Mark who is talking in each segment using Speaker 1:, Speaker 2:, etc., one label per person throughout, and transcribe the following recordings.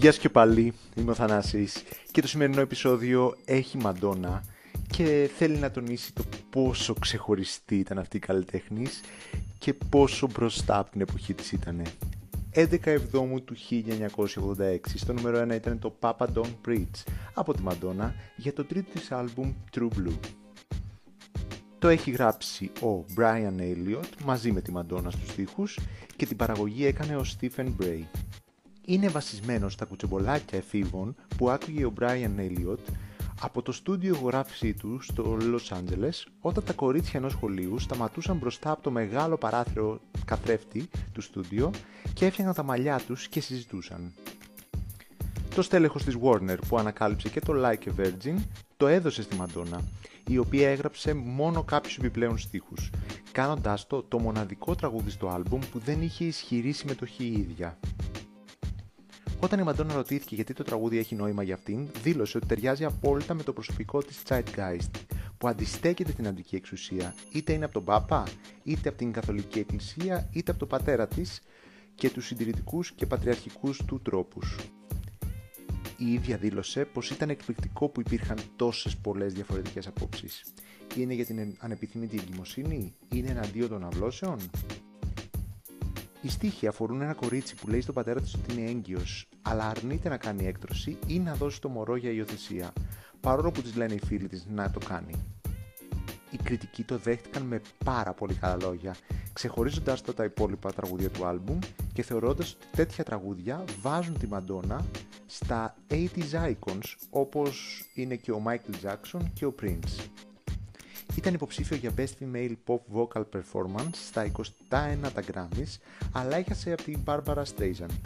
Speaker 1: Γεια σου και πάλι, είμαι ο Θανάσης και το σημερινό επεισόδιο έχει Μαντόνα και θέλει να τονίσει το πόσο ξεχωριστή ήταν αυτή η καλλιτέχνης και πόσο μπροστά από την εποχή της ήταν. 11 Εβδόμου του 1986, στο νούμερο 1 ήταν το Papa Don't Preach από τη Μαντόνα για το τρίτο της άλμπουμ True Blue. Το έχει γράψει ο Brian Elliott μαζί με τη Μαντόνα στους στίχους και την παραγωγή έκανε ο Stephen Bray. Είναι βασισμένος στα κουτσεμπολάκια εφήβων που άκουγε ο Brian Elliott από το στούντιο ηχογράφησή του στο Los Angeles όταν τα κορίτσια ενός σχολείου σταματούσαν μπροστά από το μεγάλο παράθυρο καθρέφτη του στούντιο και έφτιαχναν τα μαλλιά τους και συζητούσαν. Το στέλεχος της Warner που ανακάλυψε και το Like a Virgin το έδωσε στη Μαντόνα, η οποία έγραψε μόνο κάποιους επιπλέον στίχους, κάνοντάς το το μοναδικό τραγούδι στο άλμπουμ που δεν είχε ισχυρή συμμετοχή η ίδια. Όταν η Μαντόνα ρωτήθηκε γιατί το τραγούδι έχει νόημα για αυτήν, δήλωσε ότι ταιριάζει απόλυτα με το προσωπικό της Zeitgeist, που αντιστέκεται την αντική εξουσία, είτε είναι από τον Πάπα, είτε από την Καθολική Εκκλησία, είτε από τον πατέρα της και τους συντηρητικούς και πατριαρχικούς του τρόπους. Η ίδια δήλωσε πως ήταν εκπληκτικό που υπήρχαν τόσες πολλές διαφορετικές απόψεις. Είναι για την ανεπιθύμητη εγκυμοσύνη, είναι εναντίον των αυλώσεων, οι στίχοι αφορούν ένα κορίτσι που λέει στον πατέρα της ότι είναι έγκυος, αλλά αρνείται να κάνει έκτρωση ή να δώσει το μωρό για υιοθεσία, παρόλο που της λένε οι φίλοι της να το κάνει. Οι κριτικοί το δέχτηκαν με πάρα πολύ καλά λόγια, ξεχωρίζοντας το τα υπόλοιπα τραγούδια του άλμπουμ και θεωρώντας ότι τέτοια τραγούδια βάζουν τη Μαντόνα στα 80s icons όπως είναι και ο Michael Jackson και ο Prince. Ήταν υποψήφιο για Best Female Pop Vocal Performance στα 21 τα Grammys, αλλά έχασε από την Barbara Streisand.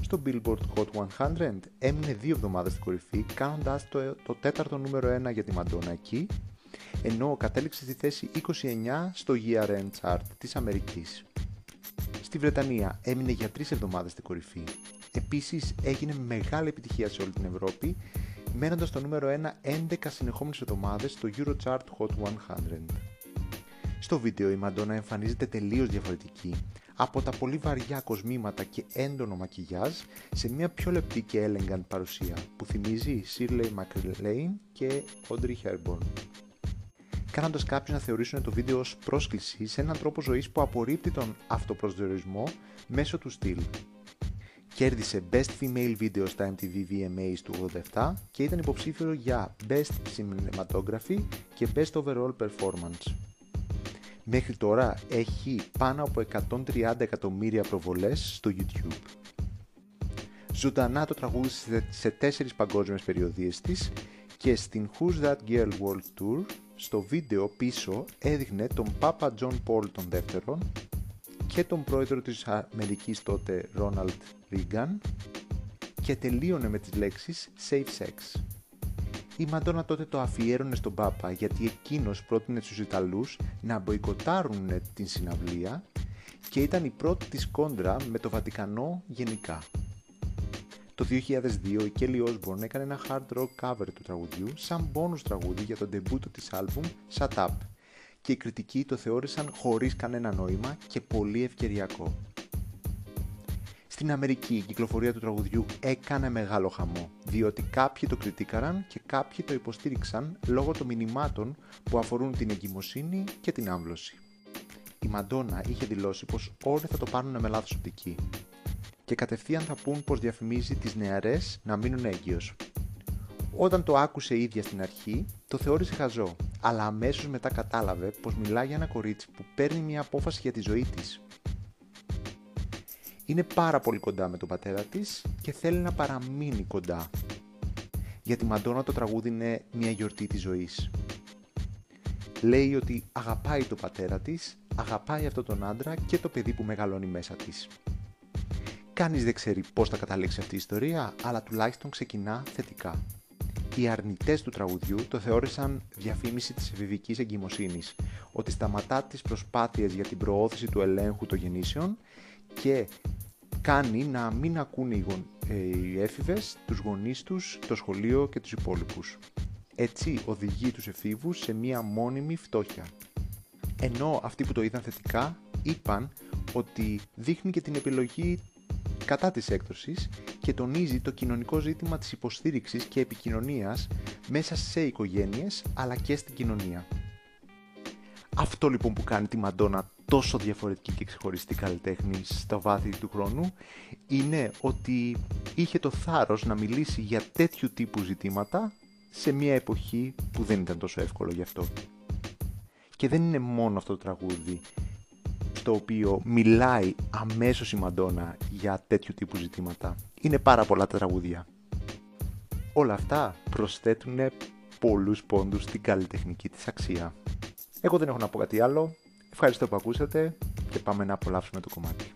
Speaker 1: Στο Billboard Hot 100 έμεινε δύο εβδομάδες στην κορυφή, κάνοντας το, το τέταρτο νούμερο 1 για τη Madonna εκεί, ενώ κατέληξε στη θέση 29 στο ERN Chart της Αμερικής. Στη Βρετανία έμεινε για τρεις εβδομάδες στην κορυφή. Επίσης έγινε μεγάλη επιτυχία σε όλη την Ευρώπη μένοντας στο νούμερο 1 11 συνεχόμενες εβδομάδες στο Eurochart Hot 100. Στο βίντεο η Μαντόνα εμφανίζεται τελείως διαφορετική, από τα πολύ βαριά κοσμήματα και έντονο μακιγιάζ σε μια πιο λεπτή και elegant παρουσία που θυμίζει Shirley MacLaine και Audrey Hepburn. Κάνοντας κάποιους να θεωρήσουν το βίντεο ως πρόσκληση σε έναν τρόπο ζωής που απορρίπτει τον αυτοπροσδιορισμό μέσω του στυλ. Κέρδισε Best Female Video στα MTV VMAs του 87 και ήταν υποψήφιο για Best Cinematography και Best Overall Performance. Μέχρι τώρα έχει πάνω από 130 εκατομμύρια προβολές στο YouTube. Ζωντανά το τραγούδισε σε τέσσερις παγκόσμιες περιοδίες της και στην Who's That Girl World Tour στο βίντεο πίσω έδειχνε τον Papa John Paul τον δεύτερον και τον πρόεδρο της Αμερικής τότε Ρόναλτ Ρίγκαν και τελείωνε με τις λέξεις Safe Sex. Η Μαντόνα τότε το αφιέρωνε στον Πάπα γιατί εκείνος πρότεινε στους Ιταλούς να μποϊκοτάρουν την συναυλία και ήταν η πρώτη της κόντρα με το Βατικανό γενικά. Το 2002 η Kelly Osbourne έκανε ένα hard rock cover του τραγουδιού σαν bonus τραγούδι για το ντεμπούτο της άλμπουμ Shut Up και οι κριτικοί το θεώρησαν χωρίς κανένα νόημα και πολύ ευκαιριακό. Στην Αμερική η κυκλοφορία του τραγουδιού έκανε μεγάλο χαμό, διότι κάποιοι το κριτήκαραν και κάποιοι το υποστήριξαν λόγω των μηνυμάτων που αφορούν την εγκυμοσύνη και την άμβλωση. Η Μαντόνα είχε δηλώσει πως όλοι θα το πάρουν με λάθος οπτική και κατευθείαν θα πούν πως διαφημίζει τις νεαρές να μείνουν έγκυος. Όταν το άκουσε η ίδια στην αρχή, το θεώρησε χαζό, αλλά αμέσως μετά κατάλαβε πως μιλάει για ένα κορίτσι που παίρνει μια απόφαση για τη ζωή της. Είναι πάρα πολύ κοντά με τον πατέρα της και θέλει να παραμείνει κοντά. Για τη Μαντόνα το τραγούδι είναι μια γιορτή της ζωής. Λέει ότι αγαπάει τον πατέρα της, αγαπάει αυτόν τον άντρα και το παιδί που μεγαλώνει μέσα της. Κανείς δεν ξέρει πώς θα καταλήξει αυτή η ιστορία, αλλά τουλάχιστον ξεκινά θετικά οι αρνητές του τραγουδιού το θεώρησαν διαφήμιση της εφηβικής εγκυμοσύνης, ότι σταματά τις προσπάθειες για την προώθηση του ελέγχου των γεννήσεων και κάνει να μην ακούνε οι, γον... ε, έφηβες, τους γονείς τους, το σχολείο και τους υπόλοιπους. Έτσι οδηγεί τους εφήβους σε μία μόνιμη φτώχεια. Ενώ αυτοί που το είδαν θετικά είπαν ότι δείχνει και την επιλογή κατά της έκτωσης και τονίζει το κοινωνικό ζήτημα της υποστήριξης και επικοινωνίας μέσα σε οικογένειες αλλά και στην κοινωνία. Αυτό λοιπόν που κάνει τη Μαντόνα τόσο διαφορετική και ξεχωριστή καλλιτέχνη στα βάθη του χρόνου είναι ότι είχε το θάρρος να μιλήσει για τέτοιου τύπου ζητήματα σε μια εποχή που δεν ήταν τόσο εύκολο γι' αυτό. Και δεν είναι μόνο αυτό το τραγούδι το οποίο μιλάει αμέσως η Μαντόνα για τέτοιου τύπου ζητήματα. Είναι πάρα πολλά τα τραγούδια. Όλα αυτά προσθέτουν πολλούς πόντους στην καλλιτεχνική της αξία. Εγώ δεν έχω να πω κάτι άλλο. Ευχαριστώ που ακούσατε και πάμε να απολαύσουμε το κομμάτι.